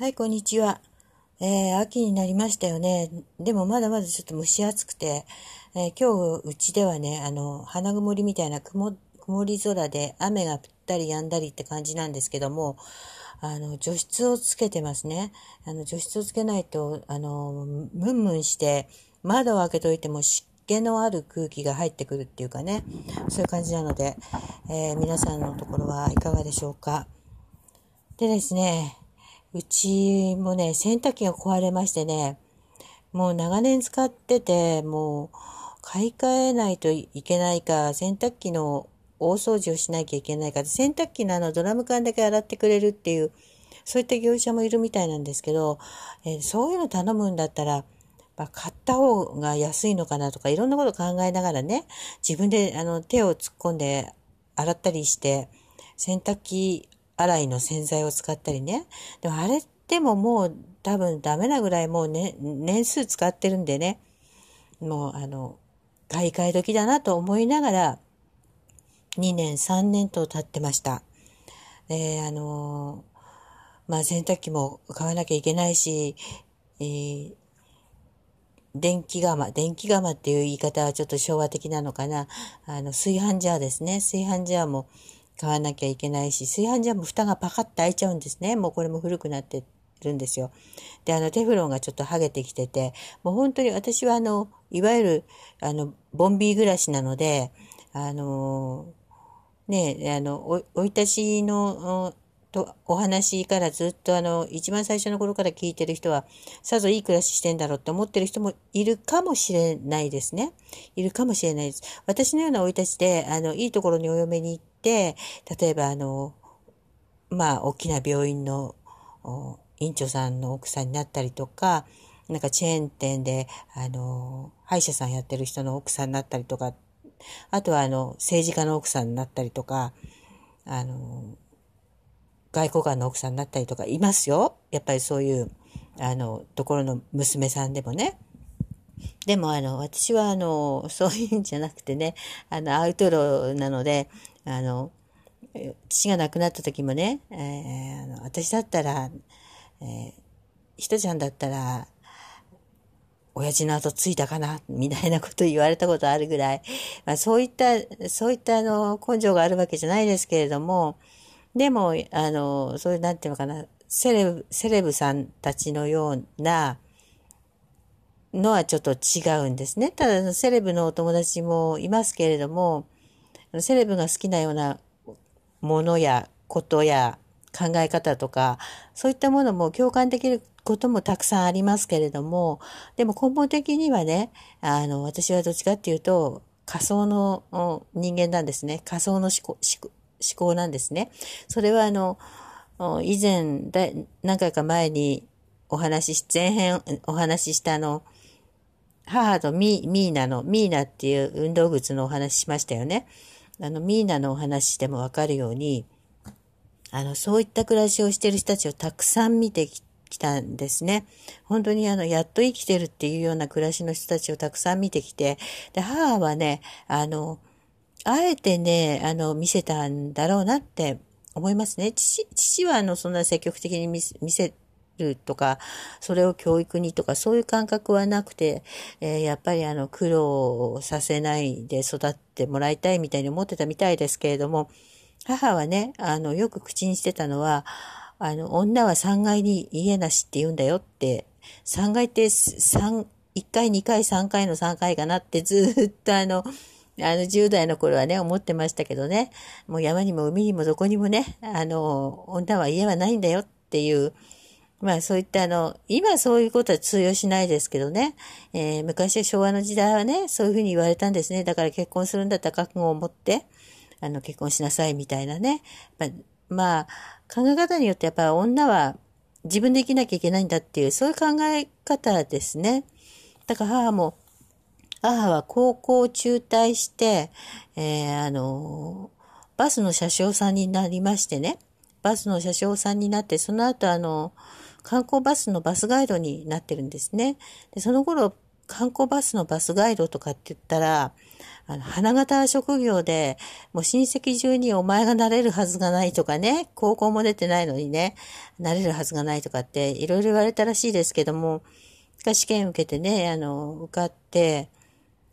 はい、こんにちは。えー、秋になりましたよね。でもまだまだちょっと蒸し暑くて、えー、今日うちではね、あの、花曇りみたいな曇曇り空で雨が降ったり止んだりって感じなんですけども、あの、除湿をつけてますね。あの、除湿をつけないと、あの、ムンムンして、窓を開けといても湿気のある空気が入ってくるっていうかね、そういう感じなので、えー、皆さんのところはいかがでしょうか。でですね、うちもね、洗濯機が壊れましてね、もう長年使ってて、もう買い替えないといけないか、洗濯機の大掃除をしなきゃいけないか、洗濯機のあのドラム缶だけ洗ってくれるっていう、そういった業者もいるみたいなんですけど、えー、そういうの頼むんだったら、まあ、買った方が安いのかなとか、いろんなこと考えながらね、自分であの手を突っ込んで洗ったりして、洗濯機洗いの洗剤を使ったりね。でもあれでももう多分ダメなぐらいもうね、年数使ってるんでね。もうあの、買い替え時だなと思いながら、2年、3年と経ってました。で、あの、まあ洗濯機も買わなきゃいけないし、えー、電気釜、電気釜っていう言い方はちょっと昭和的なのかな。あの、炊飯ジャーですね。炊飯ジャーも買わなきゃいけないし、炊飯ジャーも蓋がパカッと開いちゃうんですね。もうこれも古くなってるんですよ。で、あの、テフロンがちょっと剥げてきてて、もう本当に私はあの、いわゆる、あの、ボンビー暮らしなので、あの、ね、あの、お、生い立ちの、と、お話からずっとあの、一番最初の頃から聞いてる人は、さぞいい暮らししてんだろうって思ってる人もいるかもしれないですね。いるかもしれないです。私のような生い立ちで、あの、いいところにお嫁に行って、例えばあの、まあ、大きな病院の院長さんの奥さんになったりとか、なんかチェーン店で、あの、歯医者さんやってる人の奥さんになったりとか、あとはあの、政治家の奥さんになったりとか、あの、外交官の奥さんになったりとかいますよ。やっぱりそういう、あの、ところの娘さんでもね。でもあの、私はあの、そういうんじゃなくてね、あの、アウトローなので、あの、父が亡くなった時もね、えー、あの私だったら、えー、ひとちゃんだったら、親父の後ついたかなみたいなこと言われたことあるぐらい、まあそういった、そういったあの、根性があるわけじゃないですけれども、でも、あの、そういう、なんていうのかな、セレブ、セレブさんたちのようなのはちょっと違うんですね。ただ、セレブのお友達もいますけれども、セレブが好きなようなものやことや考え方とか、そういったものも共感できることもたくさんありますけれども、でも根本的にはね、あの、私はどっちかっていうと、仮想の人間なんですね。仮想の思考、思考なんですね。それはあの、以前、何回か前にお話し、前編お話ししたあの、母とミーナの、ミーナっていう運動靴のお話ししましたよね。あの、ミーナのお話でもわかるように、あの、そういった暮らしをしている人たちをたくさん見てきたんですね。本当にあの、やっと生きてるっていうような暮らしの人たちをたくさん見てきて、で、母はね、あの、あえてね、あの、見せたんだろうなって思いますね。父、父はあの、そんな積極的に見せるとか、それを教育にとか、そういう感覚はなくて、えー、やっぱりあの、苦労させないで育ってもらいたいみたいに思ってたみたいですけれども、母はね、あの、よく口にしてたのは、あの、女は3階に家なしって言うんだよって、3階って3、1階、2階、3階の3階かなってずっとあの、あの、10代の頃はね、思ってましたけどね、もう山にも海にもどこにもね、あの、女は家はないんだよっていう、まあそういったあの、今そういうことは通用しないですけどね、えー、昔昭和の時代はね、そういうふうに言われたんですね。だから結婚するんだったら覚悟を持って、あの、結婚しなさいみたいなね。まあ、まあ、考え方によってやっぱり女は自分で生きなきゃいけないんだっていう、そういう考え方ですね。だから母も、母は高校を中退して、えー、あの、バスの車掌さんになりましてね。バスの車掌さんになって、その後あの、観光バスのバスガイドになってるんですね。で、その頃、観光バスのバスガイドとかって言ったら、あの、花形職業で、もう親戚中にお前がなれるはずがないとかね、高校も出てないのにね、なれるはずがないとかっていろいろ言われたらしいですけども、試験受けてね、あの、受かって、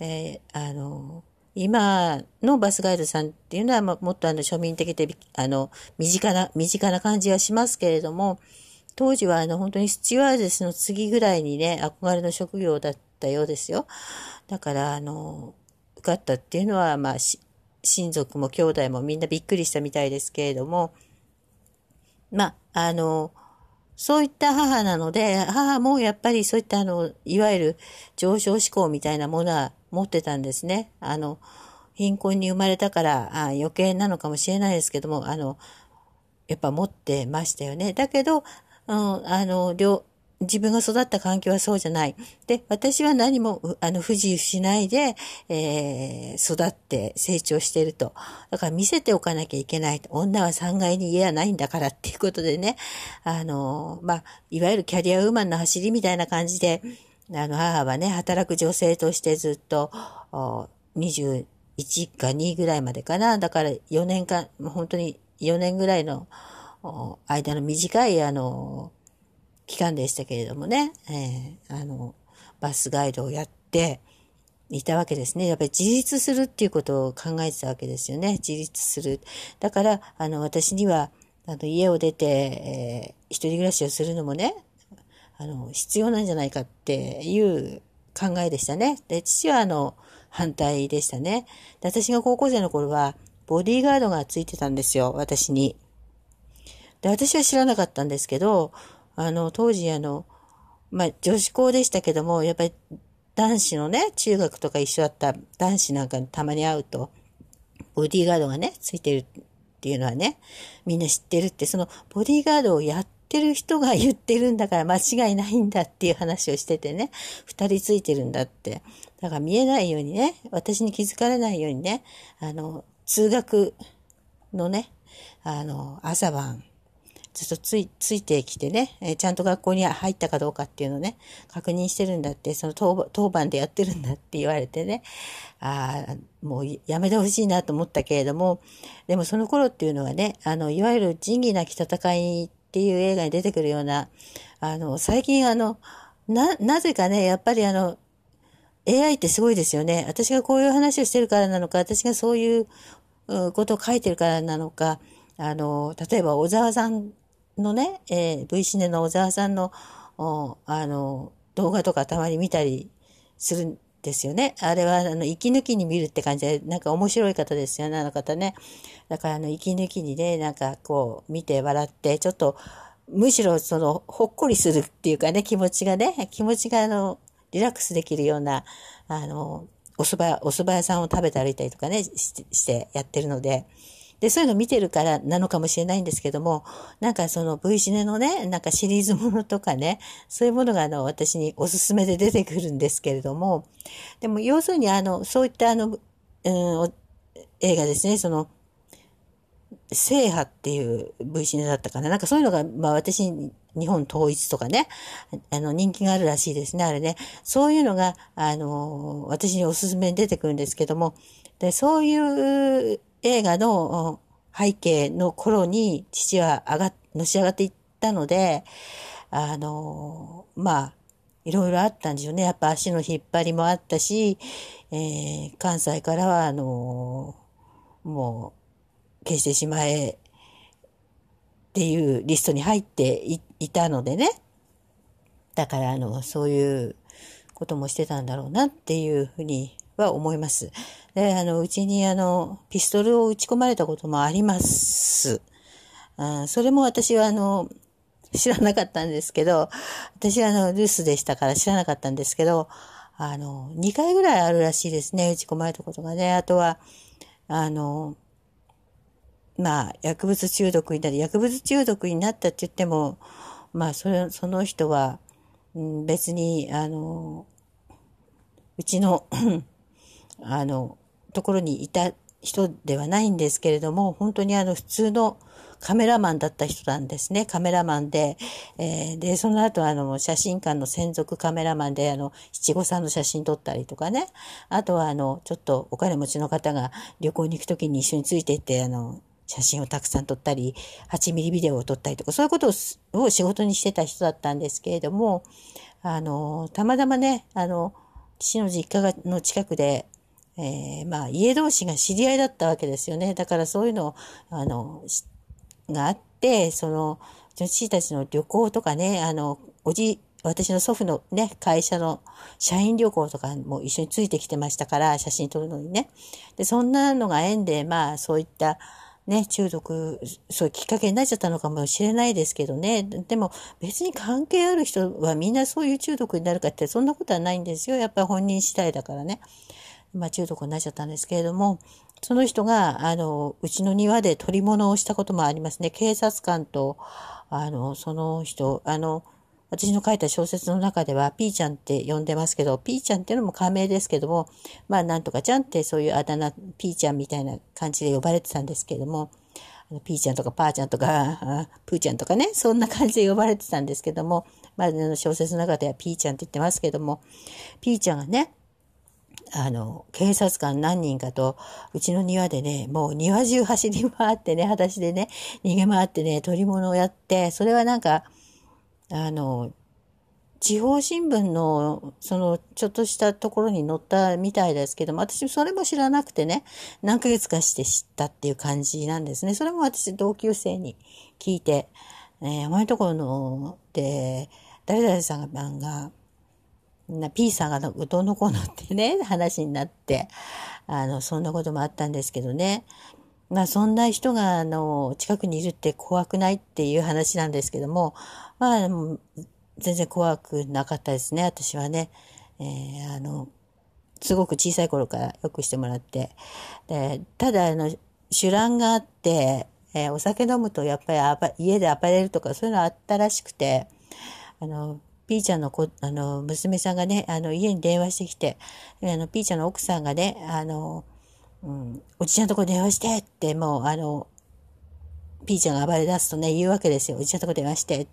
えー、あの、今のバスガイドさんっていうのはもっとあの庶民的で、あの、身近な、身近な感じはしますけれども、当時はあの本当にスチュワーデスの次ぐらいにね、憧れの職業だったようですよ。だからあの、受かったっていうのは、まあ、親族も兄弟もみんなびっくりしたみたいですけれども、まあ、あの、そういった母なので、母もやっぱりそういったあの、いわゆる上昇志向みたいなものは持ってたんですね。あの、貧困に生まれたからあ余計なのかもしれないですけども、あの、やっぱ持ってましたよね。だけど、うん、あの、両、自分が育った環境はそうじゃない。で、私は何も、あの、不自由しないで、えー、育って成長していると。だから見せておかなきゃいけない。女は3階に家はないんだからっていうことでね、あの、まあ、いわゆるキャリアウーマンの走りみたいな感じで、あの、母はね、働く女性としてずっと、21か2ぐらいまでかな。だから4年間、本当に4年ぐらいの間の短い、あの、期間でしたけれどもね、えー、あの、バスガイドをやっていたわけですね。やっぱり自立するっていうことを考えてたわけですよね。自立する。だから、あの、私には、あの、家を出て、えー、一人暮らしをするのもね、あの、必要なんじゃないかっていう考えでしたね。で、父はあの、反対でしたね。で、私が高校生の頃は、ボディーガードがついてたんですよ、私に。で、私は知らなかったんですけど、あの、当時あの、まあ、女子校でしたけども、やっぱり男子のね、中学とか一緒だった男子なんかにたまに会うと、ボディーガードがね、ついてるっていうのはね、みんな知ってるって、そのボディーガードをやってる人が言ってるんだから間違いないんだっていう話をしててね、二人ついてるんだって。だから見えないようにね、私に気づかれないようにね、あの、通学のね、あの、朝晩、ずっとつい、ついてきてね、えちゃんと学校に入ったかどうかっていうのをね、確認してるんだって、その当当番でやってるんだって言われてね、ああ、もうやめてほしいなと思ったけれども、でもその頃っていうのはね、あの、いわゆる仁義なき戦いっていう映画に出てくるような、あの、最近あの、な、なぜかね、やっぱりあの、AI ってすごいですよね。私がこういう話をしてるからなのか、私がそういうことを書いてるからなのか、あの、例えば小沢さんのね、えー、V シネの小沢さんの、あの、動画とかたまに見たりするんですよね。あれは、あの、息抜きに見るって感じで、なんか面白い方ですよね、あの方ね。だから、あの、息抜きにね、なんかこう、見て笑って、ちょっと、むしろその、ほっこりするっていうかね、気持ちがね、気持ちがあの、リラックスできるような、あの、お蕎麦、お蕎麦屋さんを食べて歩いたりとかね、してしてやってるので、で、そういうの見てるからなのかもしれないんですけども、なんかその V シネのね、なんかシリーズものとかね、そういうものがあの、私におすすめで出てくるんですけれども、でも要するにあの、そういったあの、うん、映画ですね、その、聖波っていう V シネだったかな。なんかそういうのが、まあ私、日本統一とかね、あの、人気があるらしいですね、あれね。そういうのが、あの、私におすすめに出てくるんですけども、で、そういう映画の背景の頃に父は上が、のし上がっていったので、あの、まあ、いろいろあったんでしょうね。やっぱ足の引っ張りもあったし、えー、関西からは、あの、もう、消してしまえっていうリストに入っていたのでね。だから、あの、そういうこともしてたんだろうなっていうふうには思います。で、あの、うちにあの、ピストルを撃ち込まれたこともあります。あそれも私はあの、知らなかったんですけど、私はあの、留守でしたから知らなかったんですけど、あの、2回ぐらいあるらしいですね、撃ち込まれたことがね。あとは、あの、まあ、薬物中毒になり、薬物中毒になったって言っても、まあ、それ、その人は、うん、別に、あの、うちの あの、ところにいた人ではないんですけれども、本当にあの普通のカメラマンだった人なんですね。カメラマンで、えー、で、その後あの、写真館の専属カメラマンで、あの、七五三の写真撮ったりとかね。あとはあの、ちょっとお金持ちの方が旅行に行くときに一緒についていって、あの、写真をたくさん撮ったり、8ミリビデオを撮ったりとか、そういうことを仕事にしてた人だったんですけれども、あの、たまたまね、あの、父の実家の近くで、えー、まあ、家同士が知り合いだったわけですよね。だからそういうの、あの、があって、その、女子たちの旅行とかね、あの、おじ、私の祖父のね、会社の社員旅行とかも一緒についてきてましたから、写真撮るのにね。で、そんなのが縁で、まあ、そういった、ね、中毒、そういうきっかけになっちゃったのかもしれないですけどね。でも別に関係ある人はみんなそういう中毒になるかってそんなことはないんですよ。やっぱり本人次第だからね。まあ中毒になっちゃったんですけれども、その人が、あの、うちの庭で取り物をしたこともありますね。警察官と、あの、その人、あの、私の書いた小説の中では、ピーちゃんって呼んでますけど、ピーちゃんっていうのも仮名ですけども、まあなんとかちゃんってそういうあだ名、ピーちゃんみたいな感じで呼ばれてたんですけども、ピーちゃんとかパーちゃんとか、プーちゃんとかね、そんな感じで呼ばれてたんですけども、まあ小説の中ではピーちゃんって言ってますけども、ピーちゃんがね、あの、警察官何人かと、うちの庭でね、もう庭中走り回ってね、裸足でね、逃げ回ってね、取り物をやって、それはなんか、あの、地方新聞の、その、ちょっとしたところに載ったみたいですけども、私それも知らなくてね、何ヶ月かして知ったっていう感じなんですね。それも私同級生に聞いて、えー、お前ところの、で、誰々さんが、な、P さんがどうのこのってね、話になって、あの、そんなこともあったんですけどね。まあ、そんな人が、あの、近くにいるって怖くないっていう話なんですけども、まあ、全然怖くなかったですね、私はね。えー、あの、すごく小さい頃からよくしてもらって。で、ただ、あの、酒乱があって、えー、お酒飲むとやっぱり家で暴れるとかそういうのあったらしくて、あの、ピーちゃんの子、あの、娘さんがね、あの、家に電話してきて、あの、ピーちゃんの奥さんがね、あの、うん、おじちゃんとこ電話してって、もう、あの、ピーちゃんが暴れ出すとね、言うわけですよ。おじちゃんとこ電話して。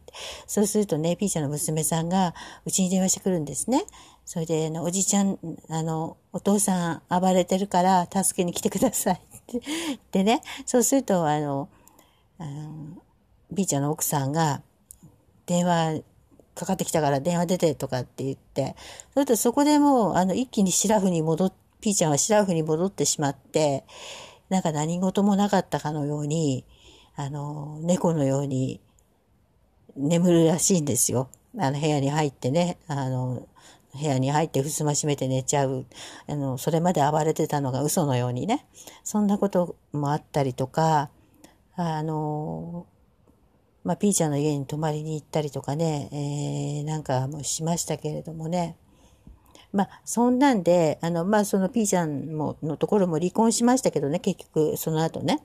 そうするとね、ピーちゃんの娘さんが、うちに電話してくるんですね。それで、あのおじちゃん、あの、お父さん暴れてるから、助けに来てくださいって。でね、そうすると、あの、あのピーちゃんの奥さんが、電話かかってきたから電話出てとかって言って、それとそこでもう、あの、一気にシラフに戻っ、ピーちゃんはシラフに戻ってしまって、なんか何事もなかったかのように、あの、猫のように眠るらしいんですよ。あの、部屋に入ってね、あの、部屋に入って襖閉めて寝ちゃう。あの、それまで暴れてたのが嘘のようにね。そんなこともあったりとか、あの、まあ、ピーちゃんの家に泊まりに行ったりとかね、えー、なんかもしましたけれどもね。まあ、そんなんで、あの、まあ、そのピーちゃんも、のところも離婚しましたけどね、結局、その後ね。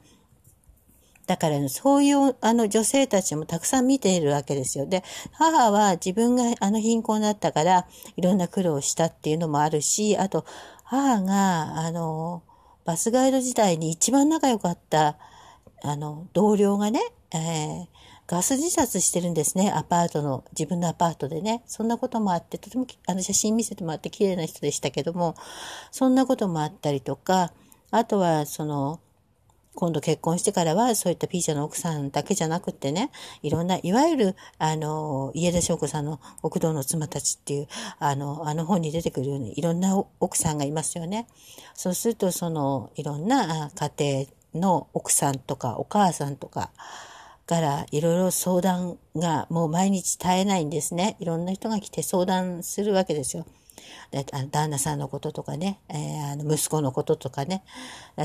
だから、そういうあの女性たちもたくさん見ているわけですよ。で、母は自分があの貧困だったから、いろんな苦労したっていうのもあるし、あと、母が、あの、バスガイド時代に一番仲良かった、あの、同僚がね、えー、ガス自殺してるんですね。アパートの、自分のアパートでね。そんなこともあって、とてもあの写真見せてもらって綺麗な人でしたけども、そんなこともあったりとか、あとはその、今度結婚してからは、そういったピーチャーの奥さんだけじゃなくってね、いろんな、いわゆる、あの、家田翔子さんの極道の妻たちっていう、あの、あの本に出てくるように、いろんな奥さんがいますよね。そうすると、その、いろんな家庭の奥さんとか、お母さんとか、からいろいろ相談がもう毎日絶えないんですね。いろんな人が来て相談するわけですよ。で旦那さんのこととかね、えー、あの息子のこととかね。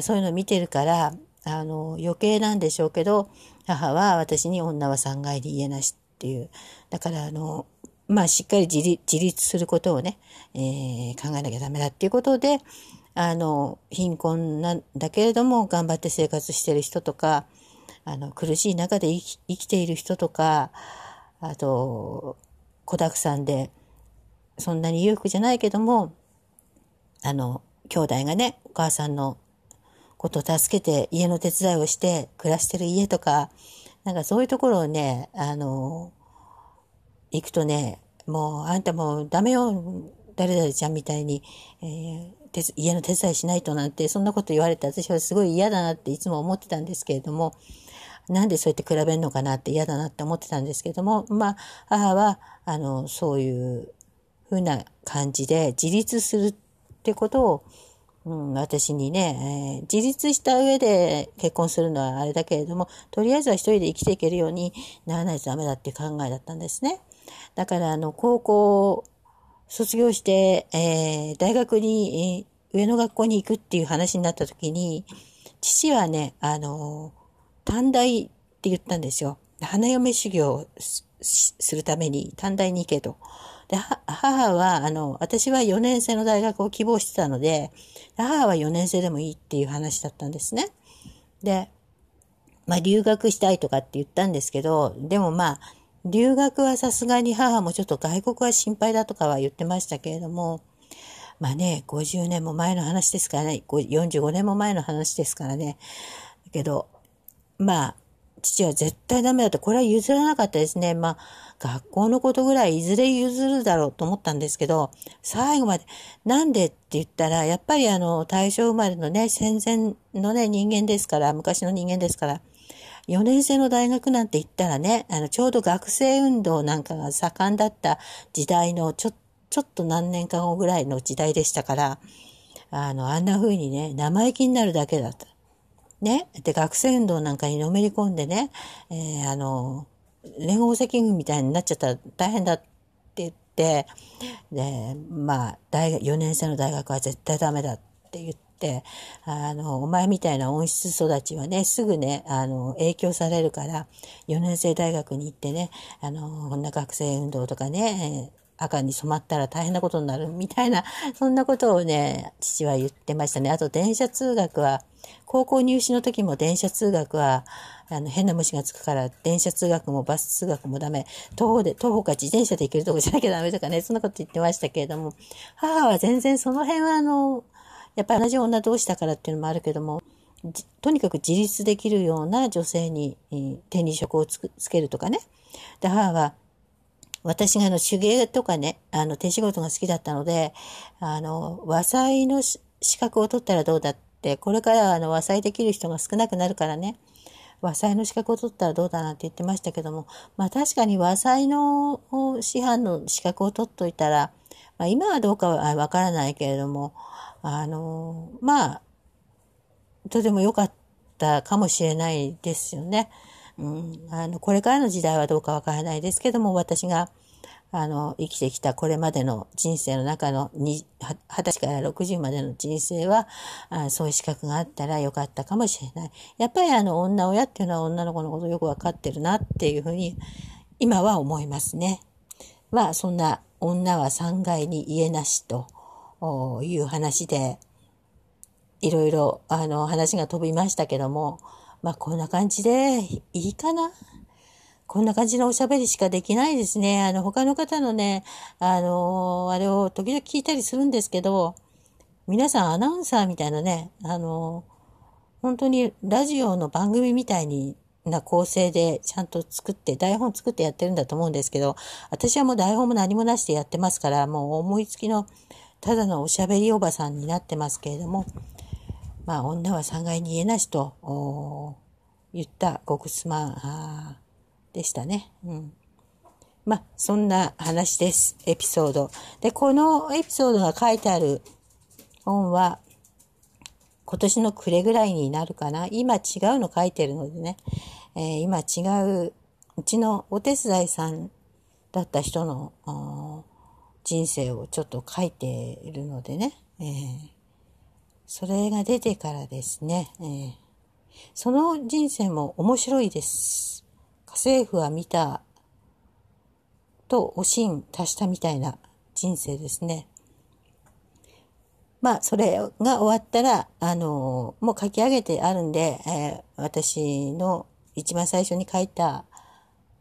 そういうのを見てるから、あの、余計なんでしょうけど、母は私に女は三階に言えなしっていう。だから、あの、まあ、しっかり自立自立することをね、えー、考えなきゃダメだっていうことで、あの、貧困なんだけれども頑張って生活してる人とか、あの、苦しい中で生き生きている人とか、あと、子沢山で、そんなに裕福じゃないけども、あの、兄弟がね、お母さんのことを助けて家の手伝いをして暮らしてる家とか、なんかそういうところをね、あの、行くとね、もうあんたもうダメよ、誰々ちゃんみたいに、えー、家の手伝いしないとなんて、そんなこと言われて私はすごい嫌だなっていつも思ってたんですけれども、なんでそうやって比べるのかなって嫌だなって思ってたんですけども、まあ、母は、あの、そういうふうな感じで自立するってことを、うん、私にね、えー、自立した上で結婚するのはあれだけれども、とりあえずは一人で生きていけるようにならないとダメだっていう考えだったんですね。だから、あの、高校卒業して、えー、大学に、えー、上の学校に行くっていう話になった時に、父はね、あの、短大って言ったんですよ。花嫁修行をするために短大に行けと。で、母は、あの、私は4年生の大学を希望してたので、母は4年生でもいいっていう話だったんですね。で、まあ、留学したいとかって言ったんですけど、でもまあ、留学はさすがに母もちょっと外国は心配だとかは言ってましたけれども、まあね、50年も前の話ですからね、45年も前の話ですからね。だけど、まあ、父は絶対ダメだと、これは譲らなかったですね。まあ、学校のことぐらいいずれ譲るだろうと思ったんですけど、最後まで、なんでって言ったら、やっぱりあの、大正生まれのね、戦前のね、人間ですから、昔の人間ですから、4年生の大学なんて言ったらね、あの、ちょうど学生運動なんかが盛んだった時代の、ちょ、ちょっと何年か後ぐらいの時代でしたから、あの、あんな風にね、生意気になるだけだった。ね。で、学生運動なんかにのめり込んでね、えー、あの、連合赤軍みたいになっちゃったら大変だって言って、で、まあ、大学、4年生の大学は絶対ダメだって言って、あの、お前みたいな温室育ちはね、すぐね、あの、影響されるから、4年生大学に行ってね、あの、こんな学生運動とかね、赤に染まったら大変なことになるみたいな、そんなことをね、父は言ってましたね。あと電車通学は、高校入試の時も電車通学は、あの、変な虫がつくから、電車通学もバス通学もダメ。徒歩で、徒歩か自転車で行けるとこじゃなきゃダメとかね、そんなこと言ってましたけれども、母は全然その辺はあの、やっぱり同じ女同士だからっていうのもあるけども、とにかく自立できるような女性に、えー、手に職をつけるとかね。で、母は、私があの手芸とかね、あの手仕事が好きだったので、あの、和裁の資格を取ったらどうだって、これからあの和裁できる人が少なくなるからね、和裁の資格を取ったらどうだなんて言ってましたけども、まあ確かに和裁の師範の資格を取っといたら、まあ今はどうかはわからないけれども、あの、まあ、とても良かったかもしれないですよね。うん、あの、これからの時代はどうかわからないですけども、私が、あの、生きてきたこれまでの人生の中の20歳から60までの人生はあ、そういう資格があったらよかったかもしれない。やっぱりあの、女親っていうのは女の子のことよくわかってるなっていうふうに、今は思いますね。まあ、そんな女は3階に家なしという話で、いろいろ、あの、話が飛びましたけども、まあこんな感じでいいかな。こんな感じのおしゃべりしかできないですね。あの、他の方のね、あのあれを時々聞いたりするんですけど、皆さんアナウンサーみたいなね、あの本当にラジオの番組みたいにな構成でちゃんと作って、台本作ってやってるんだと思うんですけど、私はもう台本も何もなしでやってますから、もう思いつきのただのおしゃべりおばさんになってますけれども、まあ、女は3階に家なしと言った極妻でしたね。うん。まあ、そんな話です。エピソード。で、このエピソードが書いてある本は、今年の暮れぐらいになるかな？今違うの書いてるのでね。えー、今違う、うちのお手伝いさんだった人の人生をちょっと書いているのでね。えーそれが出てからですね、えー、その人生も面白いです。家政婦は見たとおしん足したみたいな人生ですね。まあ、それが終わったら、あの、もう書き上げてあるんで、えー、私の一番最初に書いた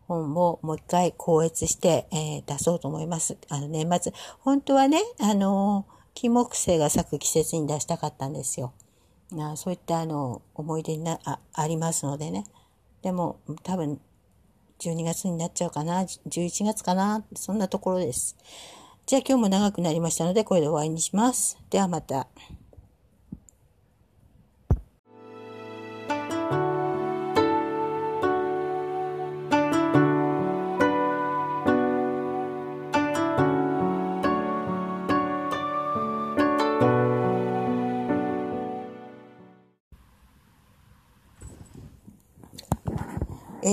本をもう一回校閲して、えー、出そうと思います。あの、年末。本当はね、あのー金木犀が咲く季節に出したかったんですよ。あそういったあの思い出になあありますのでね。でも、多分、12月になっちゃうかな、11月かな、そんなところです。じゃあ今日も長くなりましたので、これで終わりにします。ではまた。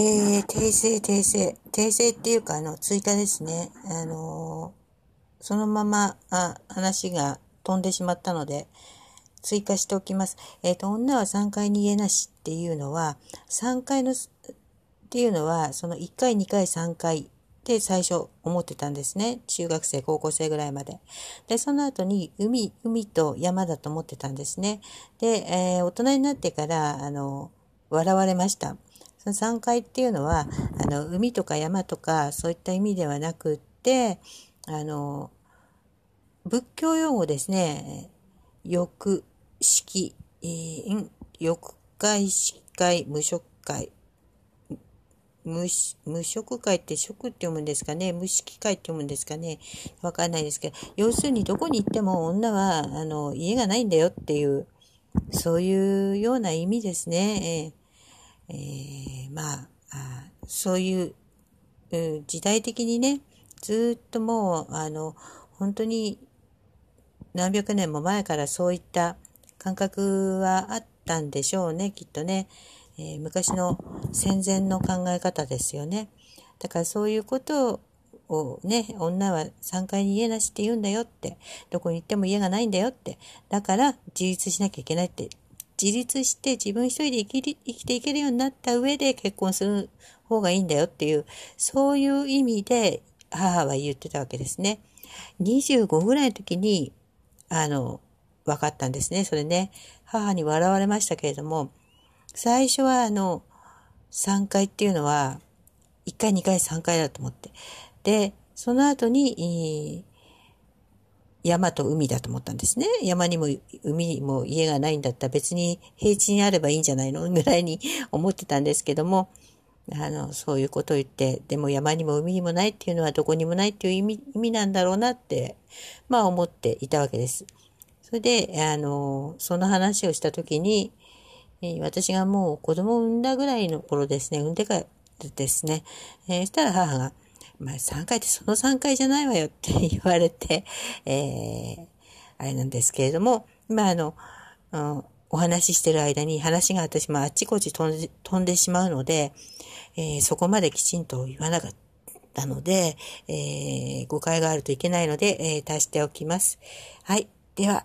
えー、訂正、訂正。訂正っていうか、あの、追加ですね。あのー、そのまま、あ、話が飛んでしまったので、追加しておきます。えっ、ー、と、女は3回逃げなしっていうのは、3回の、っていうのは、その1回、2回、3回って最初思ってたんですね。中学生、高校生ぐらいまで。で、その後に海、海と山だと思ってたんですね。で、えー、大人になってから、あの、笑われました。その山海っていうのは、あの、海とか山とか、そういった意味ではなくって、あの、仏教用語ですね。欲、式、えー、欲会、式会、無職会。無無職会って職って読むんですかね無式会って読むんですかねわかんないですけど、要するにどこに行っても女は、あの、家がないんだよっていう、そういうような意味ですね。えーえー、まああ、そういう、時代的にね、ずっともう、あの、本当に何百年も前からそういった感覚はあったんでしょうね、きっとね。えー、昔の戦前の考え方ですよね。だからそういうことをね、女は3階に家なしって言うんだよって、どこに行っても家がないんだよって、だから自立しなきゃいけないって自立して自分一人で生き生きていけるようになった上で結婚する方がいいんだよっていう、そういう意味で母は言ってたわけですね。25ぐらいの時に、あの、分かったんですね。それね。母に笑われましたけれども、最初はあの、3回っていうのは、1回、2回、3回だと思って。で、その後に、山と海だと思ったんですね。山にも海にも家がないんだったら別に平地にあればいいんじゃないのぐらいに 思ってたんですけども、あの、そういうことを言って、でも山にも海にもないっていうのはどこにもないっていう意味意味なんだろうなって、まあ思っていたわけです。それで、あの、その話をしたときに、私がもう子供を産んだぐらいの頃ですね、産んでからですね、えー、したら母が、まあ3回ってその3回じゃないわよって言われて、えー、あれなんですけれども、まああの、うん、お話ししてる間に話が私もあっちこっち飛んで飛んでしまうので、えー、そこまできちんと言わなかったので、えー、誤解があるといけないので、えー、足しておきます。はい。では、